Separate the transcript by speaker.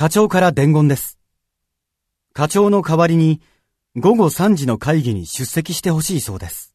Speaker 1: 課長から伝言です。課長の代わりに午後3時の会議に出席してほしいそうです。